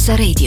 Masterclass Radio.